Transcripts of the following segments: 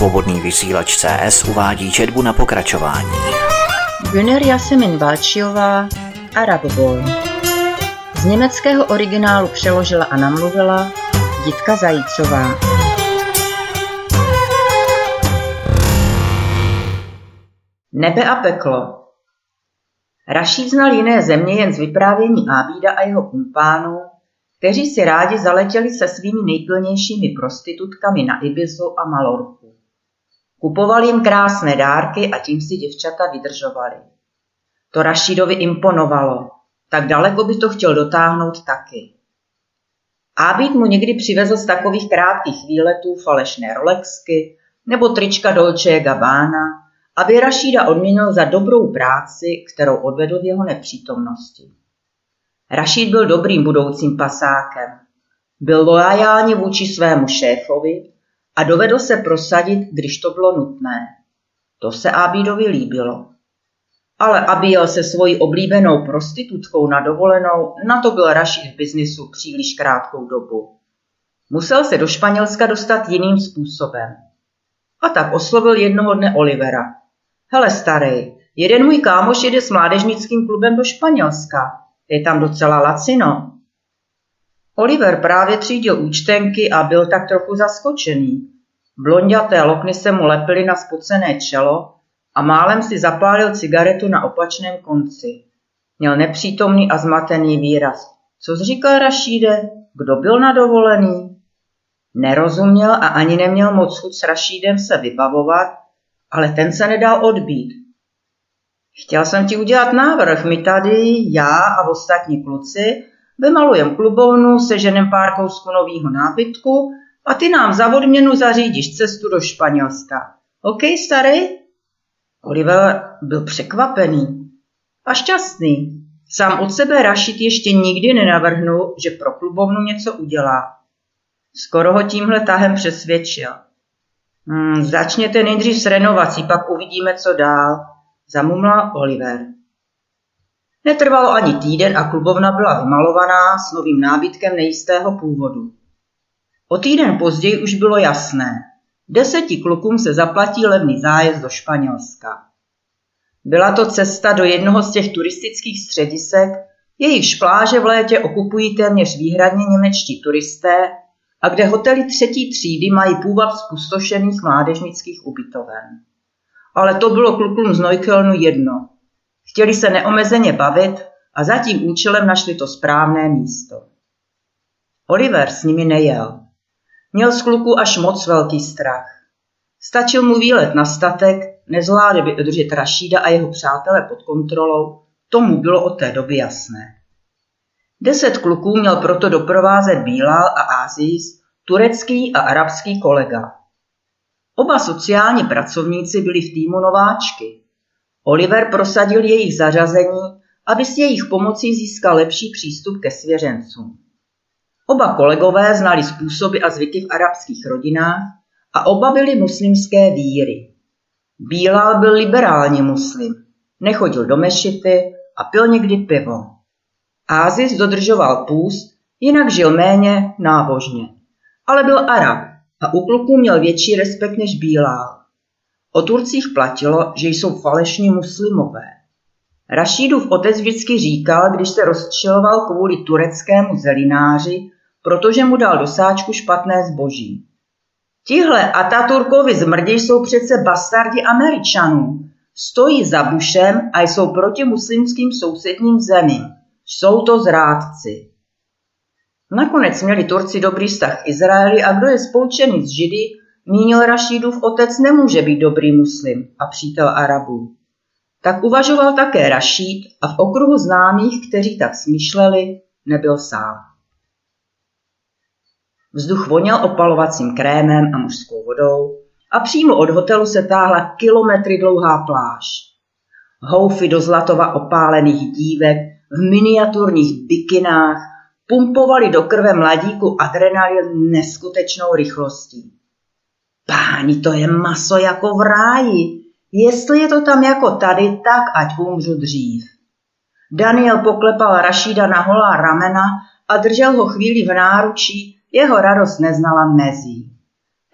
Svobodný vysílač CS uvádí četbu na pokračování. Güner Jasemin Balčiová, Arab Boy. Z německého originálu přeložila a namluvila Jitka Zajícová. Nebe a peklo Rašíd znal jiné země jen z vyprávění Ábída a jeho kumpánů, kteří si rádi zaletěli se svými nejplnějšími prostitutkami na Ibizu a Malorku. Kupovali jim krásné dárky a tím si děvčata vydržovali. To Rašídovi imponovalo, tak daleko by to chtěl dotáhnout taky. Ábid mu někdy přivezl z takových krátkých výletů falešné Rolexky nebo trička Dolce Gabbana, aby Rašída odměnil za dobrou práci, kterou odvedl v jeho nepřítomnosti. Rašíd byl dobrým budoucím pasákem. Byl loajální vůči svému šéfovi a dovedl se prosadit, když to bylo nutné. To se Ábídovi líbilo. Ale aby jel se svojí oblíbenou prostitutkou na dovolenou, na to byl Rašíd v biznisu příliš krátkou dobu. Musel se do Španělska dostat jiným způsobem. A tak oslovil jednoho dne Olivera. Hele starý, jeden můj kámoš jede s mládežnickým klubem do Španělska. Je tam docela lacino. Oliver právě třídil účtenky a byl tak trochu zaskočený. Blondiaté lokny se mu lepily na spocené čelo a málem si zapálil cigaretu na opačném konci. Měl nepřítomný a zmatený výraz. Co říkal, Rašíde? Kdo byl na dovolený? Nerozuměl a ani neměl moc chuť s Rašídem se vybavovat, ale ten se nedal odbít. Chtěl jsem ti udělat návrh. My tady, já a ostatní kluci, vymalujem klubovnu, seženem pár kousků novýho nábytku a ty nám za odměnu zařídíš cestu do Španělska. OK, starý? Oliver byl překvapený a šťastný. Sám od sebe Rašit ještě nikdy nenavrhnul, že pro klubovnu něco udělá. Skoro ho tímhle tahem přesvědčil. Hmm, začněte nejdřív s renovací, pak uvidíme, co dál zamumlal Oliver. Netrvalo ani týden a klubovna byla vymalovaná s novým nábytkem nejistého původu. O týden později už bylo jasné. Deseti klukům se zaplatí levný zájezd do Španělska. Byla to cesta do jednoho z těch turistických středisek, jejichž pláže v létě okupují téměř výhradně němečtí turisté a kde hotely třetí třídy mají půvab spustošených mládežnických ubytoven ale to bylo klukům z Neukölnu jedno. Chtěli se neomezeně bavit a za tím účelem našli to správné místo. Oliver s nimi nejel. Měl z kluku až moc velký strach. Stačil mu výlet na statek, nezvládl by udržet Rašída a jeho přátele pod kontrolou, tomu bylo od té doby jasné. Deset kluků měl proto doprovázet Bílal a Ázis, turecký a arabský kolega. Oba sociální pracovníci byli v týmu nováčky. Oliver prosadil jejich zařazení, aby s jejich pomocí získal lepší přístup ke svěřencům. Oba kolegové znali způsoby a zvyky v arabských rodinách a oba byli muslimské víry. Bílal byl liberální muslim, nechodil do mešity a pil někdy pivo. Ázis dodržoval půst, jinak žil méně nábožně, ale byl Arab a u kluků měl větší respekt než bílá. O Turcích platilo, že jsou falešní muslimové. Rašídův otec vždycky říkal, když se rozčiloval kvůli tureckému zelináři, protože mu dal do sáčku špatné zboží. Tihle Ataturkovi zmrdi jsou přece bastardi Američanů. Stojí za Bushem a jsou proti muslimským sousedním zemím. Jsou to zrádci. Nakonec měli Turci dobrý vztah Izraeli a kdo je spolčený s Židy, mínil Rašídův otec nemůže být dobrý muslim a přítel Arabů. Tak uvažoval také Rašíd a v okruhu známých, kteří tak smýšleli, nebyl sám. Vzduch voněl opalovacím krémem a mužskou vodou a přímo od hotelu se táhla kilometry dlouhá pláž. Houfy do zlatova opálených dívek v miniaturních bikinách pumpovali do krve mladíku adrenalin neskutečnou rychlostí. Páni, to je maso jako v ráji. Jestli je to tam jako tady, tak ať umřu dřív. Daniel poklepal Rašída na holá ramena a držel ho chvíli v náručí, jeho radost neznala mezí.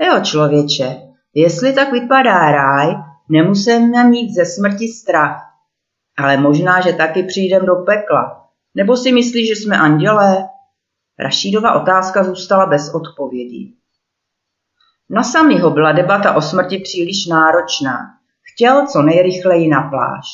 Jo, člověče, Jestli tak vypadá ráj, nemusíme mít ze smrti strach. Ale možná, že taky přijdem do pekla. Nebo si myslíš, že jsme andělé? Rašídova otázka zůstala bez odpovědi. Na samýho byla debata o smrti příliš náročná. Chtěl co nejrychleji na pláž.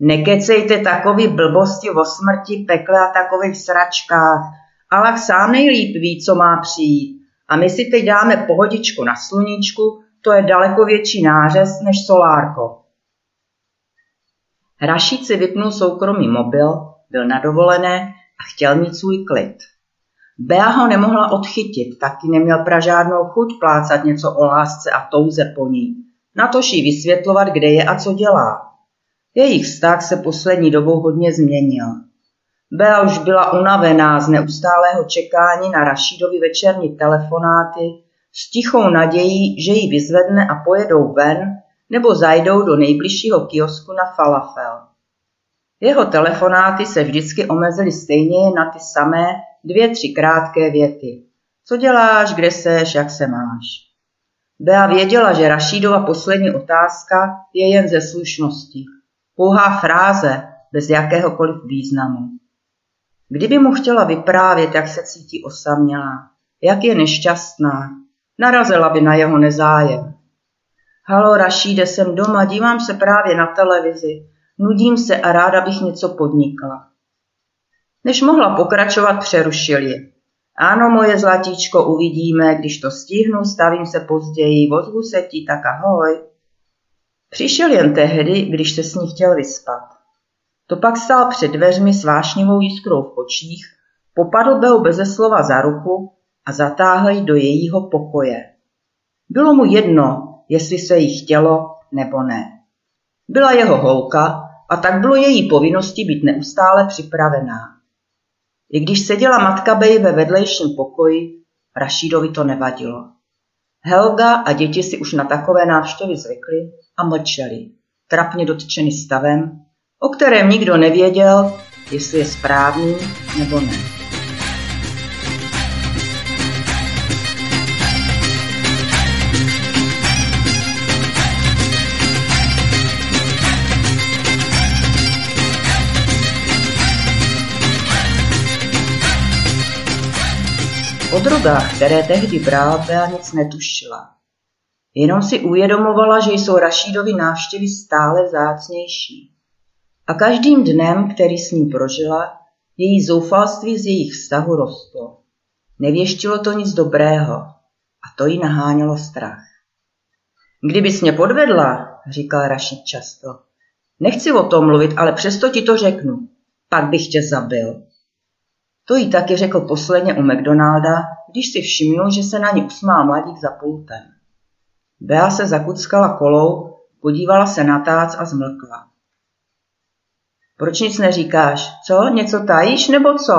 Nekecejte takový blbosti o smrti, pekle a takových sračkách. Allah sám nejlíp ví, co má přijít. A my si teď dáme pohodičku na sluníčku, to je daleko větší nářez než solárko. Rašíd si vypnul soukromý mobil, byl na dovolené a chtěl mít svůj klid. Bea ho nemohla odchytit, taky neměl pra žádnou chuť plácat něco o lásce a touze po ní. Natož jí vysvětlovat, kde je a co dělá. Jejich vztah se poslední dobou hodně změnil. Bea už byla unavená z neustálého čekání na Rašídovi večerní telefonáty s tichou nadějí, že ji vyzvedne a pojedou ven nebo zajdou do nejbližšího kiosku na falafel. Jeho telefonáty se vždycky omezily stejně na ty samé dvě, tři krátké věty. Co děláš, kde seš, jak se máš? Bea věděla, že Rašídova poslední otázka je jen ze slušnosti. Pouhá fráze, bez jakéhokoliv významu. Kdyby mu chtěla vyprávět, jak se cítí osamělá, jak je nešťastná, narazila by na jeho nezájem. Halo, Rašíde, jsem doma, dívám se právě na televizi. Nudím se a ráda bych něco podnikla. Než mohla pokračovat, přerušil ji. Ano, moje zlatíčko, uvidíme, když to stihnu, stavím se později, vozvu se ti, tak ahoj. Přišel jen tehdy, když se s ní chtěl vyspat. To pak stál před dveřmi s vášnivou jiskrou v očích, popadl byl beze slova za ruku a zatáhl ji do jejího pokoje. Bylo mu jedno, jestli se jí chtělo nebo ne. Byla jeho holka a tak bylo její povinností být neustále připravená. I když seděla matka Bej ve vedlejším pokoji, Rašídovi to nevadilo. Helga a děti si už na takové návštěvy zvykly a mlčeli, trapně dotčeny stavem, o kterém nikdo nevěděl, jestli je správný nebo ne. O drogách, které tehdy brala, Bea nic netušila. Jenom si uvědomovala, že jsou Rašídovi návštěvy stále zácnější. A každým dnem, který s ním prožila, její zoufalství z jejich vztahu rostlo. Nevěštilo to nic dobrého a to jí nahánělo strach. Kdybys mě podvedla, říkal Rašid často, nechci o tom mluvit, ale přesto ti to řeknu, pak bych tě zabil. To jí taky řekl posledně u McDonalda, když si všimnul, že se na ní usmál mladík za pultem. Bea se zakuckala kolou, podívala se na tác a zmlkla. Proč nic neříkáš? Co? Něco tajíš nebo co?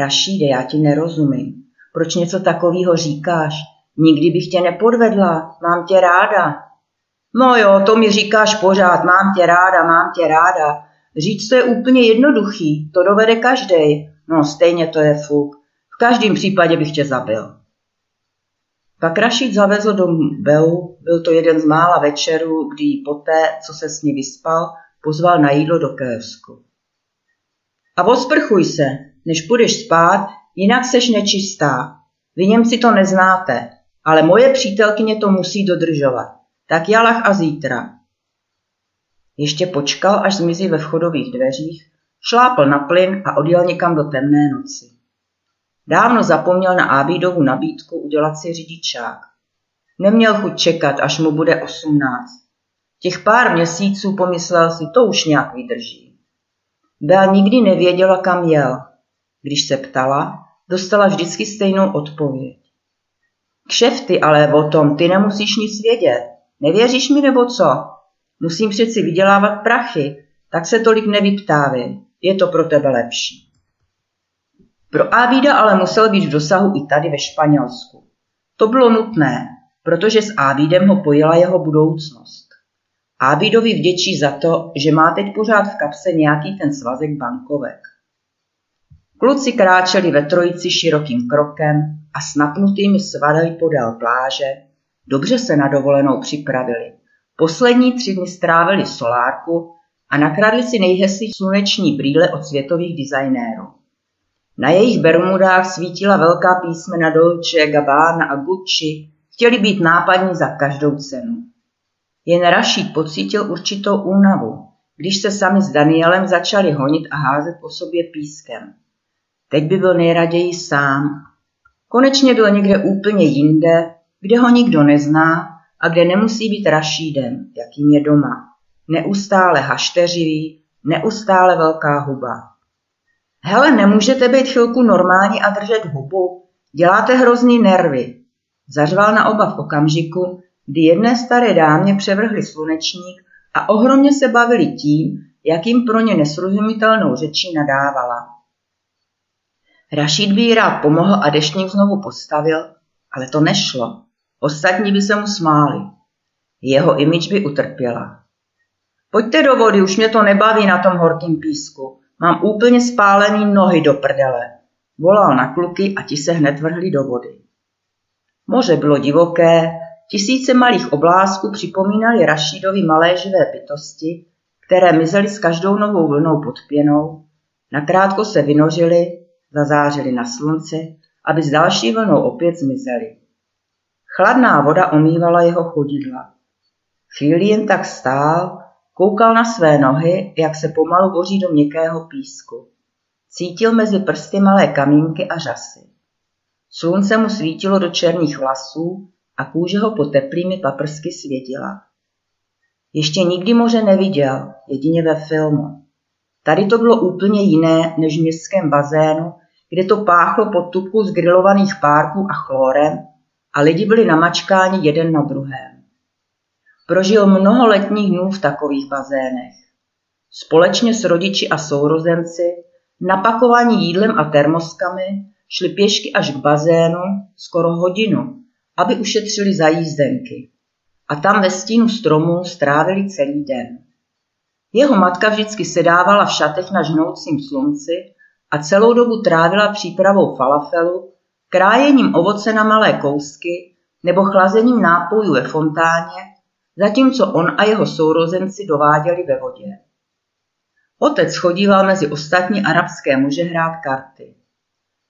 Rašíde, já ti nerozumím. Proč něco takového říkáš? Nikdy bych tě nepodvedla, mám tě ráda. No jo, to mi říkáš pořád, mám tě ráda, mám tě ráda. Říct to je úplně jednoduchý, to dovede každý. No, stejně to je fuk. V každém případě bych tě zabil. Pak Rašid zavezl do Beu, byl to jeden z mála večerů, kdy poté, co se s ní vyspal, pozval na jídlo do kévsku. A osprchuj se, než půjdeš spát, jinak seš nečistá. Vy Němci to neznáte, ale moje přítelkyně to musí dodržovat. Tak jalach a zítra. Ještě počkal, až zmizí ve vchodových dveřích Šlápl na plyn a odjel někam do temné noci. Dávno zapomněl na Ábídovu nabídku udělat si řidičák. Neměl chuť čekat, až mu bude osmnáct. Těch pár měsíců pomyslel si, to už nějak vydrží. Bel nikdy nevěděla, kam jel. Když se ptala, dostala vždycky stejnou odpověď. Kšefty ale o tom, ty nemusíš nic vědět. Nevěříš mi nebo co? Musím přeci vydělávat prachy, tak se tolik nevyptávej je to pro tebe lepší. Pro Ávida ale musel být v dosahu i tady ve Španělsku. To bylo nutné, protože s Ávidem ho pojela jeho budoucnost. Ávidovi vděčí za to, že má teď pořád v kapse nějaký ten svazek bankovek. Kluci kráčeli ve trojici širokým krokem a s napnutými svaly podél pláže, Dobře se na dovolenou připravili. Poslední tři dny strávili solárku a nakradli si nejhezčí sluneční brýle od světových designérů. Na jejich bermudách svítila velká písmena Dolce, Gabbana a Gucci, chtěli být nápadní za každou cenu. Jen Rašít pocítil určitou únavu, když se sami s Danielem začali honit a házet po sobě pískem. Teď by byl nejraději sám. Konečně byl někde úplně jinde, kde ho nikdo nezná a kde nemusí být Rašídem, jakým je doma. Neustále hašteřivý, neustále velká huba. Hele, nemůžete být chvilku normální a držet hubu? Děláte hrozný nervy. Zařval na oba v okamžiku, kdy jedné staré dámě převrhli slunečník a ohromně se bavili tím, jak jim pro ně nesrozumitelnou řečí nadávala. Rašid by jí rád pomohl a deštník znovu postavil, ale to nešlo. Ostatní by se mu smáli. Jeho imič by utrpěla. Pojďte do vody, už mě to nebaví na tom horkém písku. Mám úplně spálený nohy do prdele. Volal na kluky a ti se hned vrhli do vody. Moře bylo divoké, tisíce malých oblázků připomínaly Rašídovi malé živé bytosti, které mizely s každou novou vlnou pod pěnou, nakrátko se vynořily, zazářily na slunci, aby s další vlnou opět zmizely. Chladná voda omývala jeho chodidla. Chvíli jen tak stál, koukal na své nohy, jak se pomalu boří do měkkého písku. Cítil mezi prsty malé kamínky a řasy. Slunce mu svítilo do černých vlasů a kůže ho po teplými paprsky svědila. Ještě nikdy moře neviděl, jedině ve filmu. Tady to bylo úplně jiné než v městském bazénu, kde to páchlo pod tubku z grilovaných párků a chlorem a lidi byli namačkáni jeden na druhém. Prožil mnoho letních dnů v takových bazénech. Společně s rodiči a sourozenci, napakovaní jídlem a termoskami, šli pěšky až k bazénu skoro hodinu, aby ušetřili za jízdenky. A tam ve stínu stromů strávili celý den. Jeho matka vždycky sedávala v šatech na žnoucím slunci a celou dobu trávila přípravou falafelu krájením ovoce na malé kousky nebo chlazením nápojů ve fontáně, zatímco on a jeho sourozenci dováděli ve vodě. Otec chodíval mezi ostatní arabské muže hrát karty.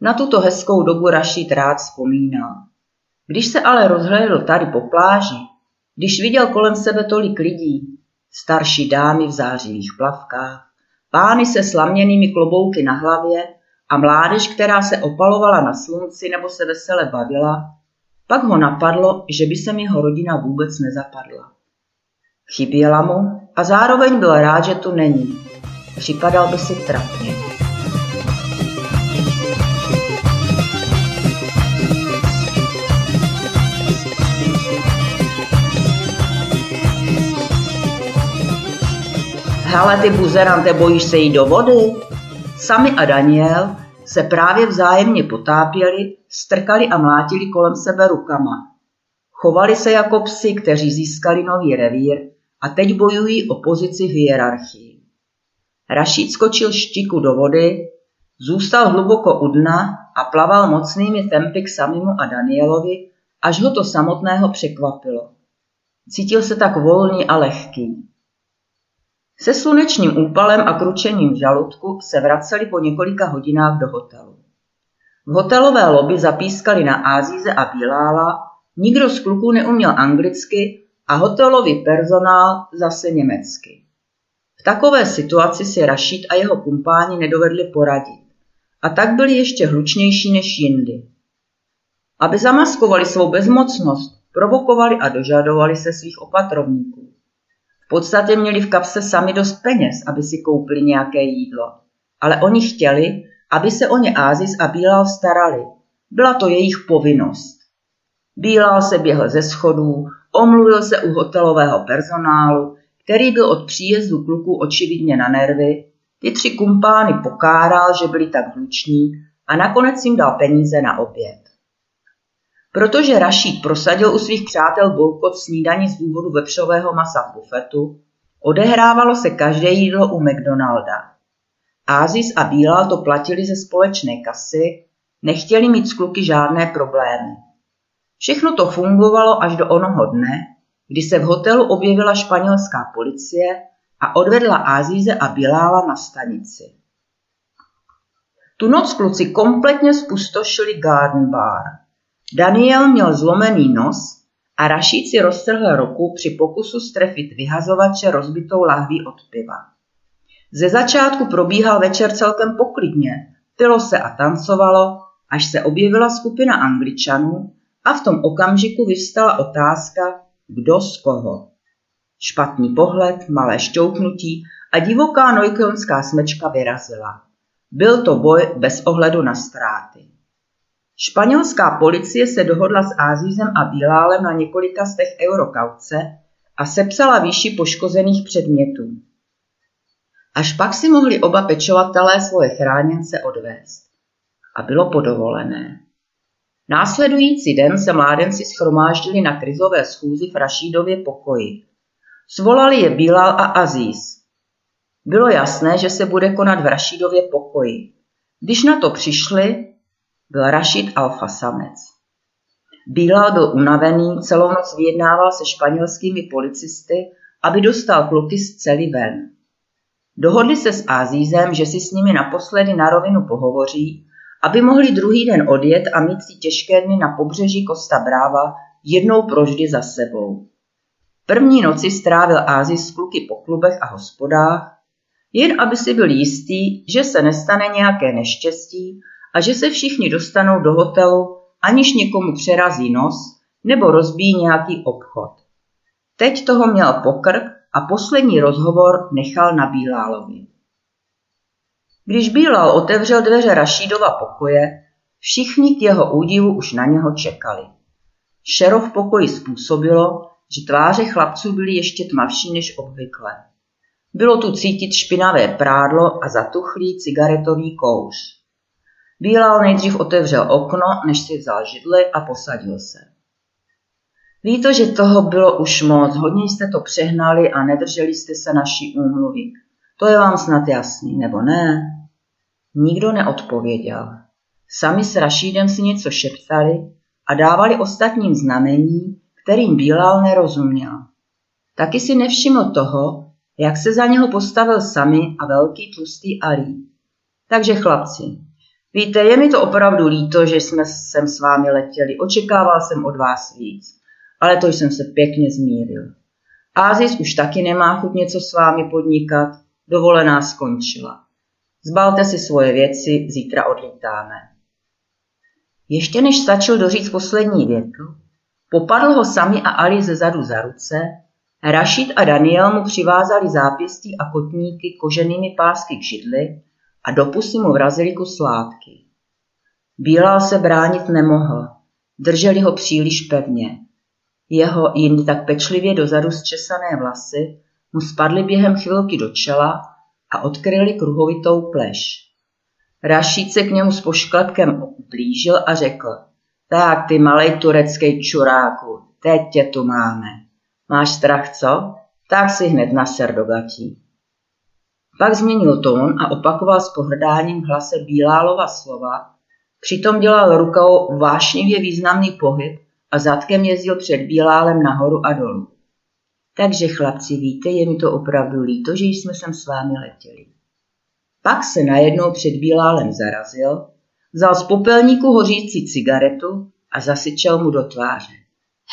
Na tuto hezkou dobu Rašid rád vzpomínal. Když se ale rozhlédl tady po pláži, když viděl kolem sebe tolik lidí, starší dámy v zářivých plavkách, pány se slaměnými klobouky na hlavě a mládež, která se opalovala na slunci nebo se vesele bavila, pak ho napadlo, že by se jeho rodina vůbec nezapadla. Chyběla mu a zároveň byl rád, že tu není. Připadal by si trapně. Hele ty buzerante, bojíš se jít do vody? Sami a Daniel se právě vzájemně potápěli, strkali a mlátili kolem sebe rukama. Chovali se jako psi, kteří získali nový revír a teď bojují o pozici v hierarchii. Rašíd skočil štiku do vody, zůstal hluboko u dna a plaval mocnými tempy k samimu a Danielovi, až ho to samotného překvapilo. Cítil se tak volný a lehký. Se slunečním úpalem a kručením v žaludku se vraceli po několika hodinách do hotelu. V hotelové lobby zapískali na Ázíze a Bilála, nikdo z kluků neuměl anglicky a hotelový personál zase německy. V takové situaci si Rašid a jeho kumpáni nedovedli poradit a tak byli ještě hlučnější než jindy. Aby zamaskovali svou bezmocnost, provokovali a dožadovali se svých opatrovníků. Podstatě měli v kapse sami dost peněz, aby si koupili nějaké jídlo. Ale oni chtěli, aby se o ně Ázis a Bílal starali. Byla to jejich povinnost. Bílal se běhl ze schodů, omluvil se u hotelového personálu, který byl od příjezdu kluků očividně na nervy, ty tři kumpány pokáral, že byli tak hluční a nakonec jim dal peníze na oběd. Protože Rašíd prosadil u svých přátel bojkot snídaní z důvodu vepřového masa v bufetu, odehrávalo se každé jídlo u McDonalda. Ázis a Bílal to platili ze společné kasy, nechtěli mít s kluky žádné problémy. Všechno to fungovalo až do onoho dne, kdy se v hotelu objevila španělská policie a odvedla Azíze a Bilála na stanici. Tu noc kluci kompletně spustošili Garden Bar. Daniel měl zlomený nos a Rašíd si roztrhl ruku při pokusu strefit vyhazovače rozbitou lahví od piva. Ze začátku probíhal večer celkem poklidně, pilo se a tancovalo, až se objevila skupina angličanů a v tom okamžiku vyvstala otázka, kdo z koho. Špatný pohled, malé šťouknutí a divoká nojkonská smečka vyrazila. Byl to boj bez ohledu na ztráty. Španělská policie se dohodla s Ázízem a Bilálem na několika stech eurokauce a sepsala výši poškozených předmětů. Až pak si mohli oba pečovatelé svoje chráněnce odvést. A bylo podovolené. Následující den se mládenci schromáždili na krizové schůzi v Rašídově pokoji. Svolali je Bilal a Aziz. Bylo jasné, že se bude konat v Rašídově pokoji. Když na to přišli, byl Rašid alfa samec. Bilal byl unavený, celou noc vyjednával se španělskými policisty, aby dostal kluky z celý ven. Dohodli se s Azízem, že si s nimi naposledy na rovinu pohovoří, aby mohli druhý den odjet a mít si těžké dny na pobřeží Costa Brava jednou proždy za sebou. První noci strávil Ázis s kluky po klubech a hospodách, jen aby si byl jistý, že se nestane nějaké neštěstí a že se všichni dostanou do hotelu, aniž někomu přerazí nos nebo rozbíjí nějaký obchod. Teď toho měl pokrk a poslední rozhovor nechal na Bílálovi. Když Bílal otevřel dveře Rašídova pokoje, všichni k jeho údivu už na něho čekali. Šero v pokoji způsobilo, že tváře chlapců byly ještě tmavší než obvykle. Bylo tu cítit špinavé prádlo a zatuchlý cigaretový kouř. Bílal nejdřív otevřel okno, než si vzal židli a posadil se. Ví to, že toho bylo už moc, hodně jste to přehnali a nedrželi jste se naší úmluvy. To je vám snad jasný, nebo ne? Nikdo neodpověděl. Sami s Rašídem si něco šeptali a dávali ostatním znamení, kterým Bílal nerozuměl. Taky si nevšiml toho, jak se za něho postavil sami a velký tlustý Alí. Takže chlapci, víte, je mi to opravdu líto, že jsme sem s vámi letěli. Očekával jsem od vás víc, ale to jsem se pěkně zmíril. Ázis už taky nemá chuť něco s vámi podnikat, dovolená skončila. Zbalte si svoje věci, zítra odlítáme. Ještě než stačil doříct poslední větu, popadl ho sami a Ali ze zadu za ruce, Rašid a Daniel mu přivázali zápěstí a kotníky koženými pásky k židli a do pusy mu vrazili kus látky. Bílal se bránit nemohl, drželi ho příliš pevně. Jeho jindy tak pečlivě dozadu zčesané vlasy mu spadly během chvilky do čela a odkryli kruhovitou pleš. Rašíd se k němu s pošklepkem blížil a řekl, tak ty malej turecký čuráku, teď tě tu máme. Máš strach, co? Tak si hned naser do gatí. Pak změnil tón a opakoval s pohrdáním v hlase Bílálova slova, přitom dělal rukou vášnivě významný pohyb a zadkem jezdil před Bílálem nahoru a dolů. Takže chlapci, víte, je mi to opravdu líto, že jsme sem s vámi letěli. Pak se najednou před Bílálem zarazil, vzal z popelníku hořící cigaretu a zasyčel mu do tváře.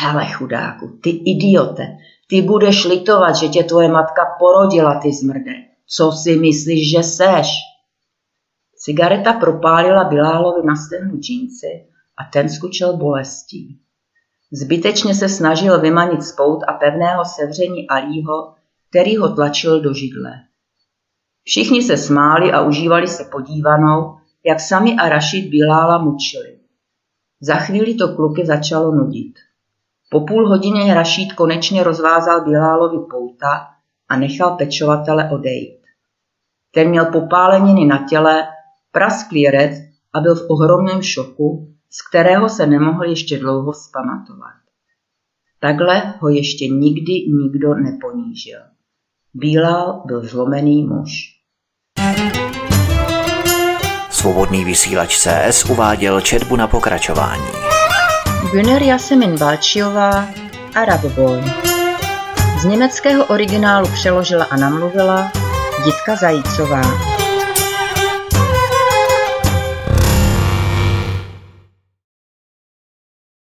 Hele, chudáku, ty idiote, ty budeš litovat, že tě tvoje matka porodila, ty zmrde. Co si myslíš, že seš? Cigareta propálila Bilálovi na stehnu džínci a ten skučel bolestí. Zbytečně se snažil vymanit spout a pevného sevření Alího, který ho tlačil do židle. Všichni se smáli a užívali se podívanou, jak sami a Rašid Bilála mučili. Za chvíli to kluky začalo nudit. Po půl hodině Rašid konečně rozvázal Bilálovi pouta a nechal pečovatele odejít. Ten měl popáleniny na těle, prasklý rec a byl v ohromném šoku, z kterého se nemohl ještě dlouho vzpamatovat. Takhle ho ještě nikdy nikdo neponížil. Bílal byl zlomený muž. Svobodný vysílač CS uváděl četbu na pokračování. Güner Jasemin Balčiová Arab Boy. Z německého originálu přeložila a namluvila Jitka Zajícová.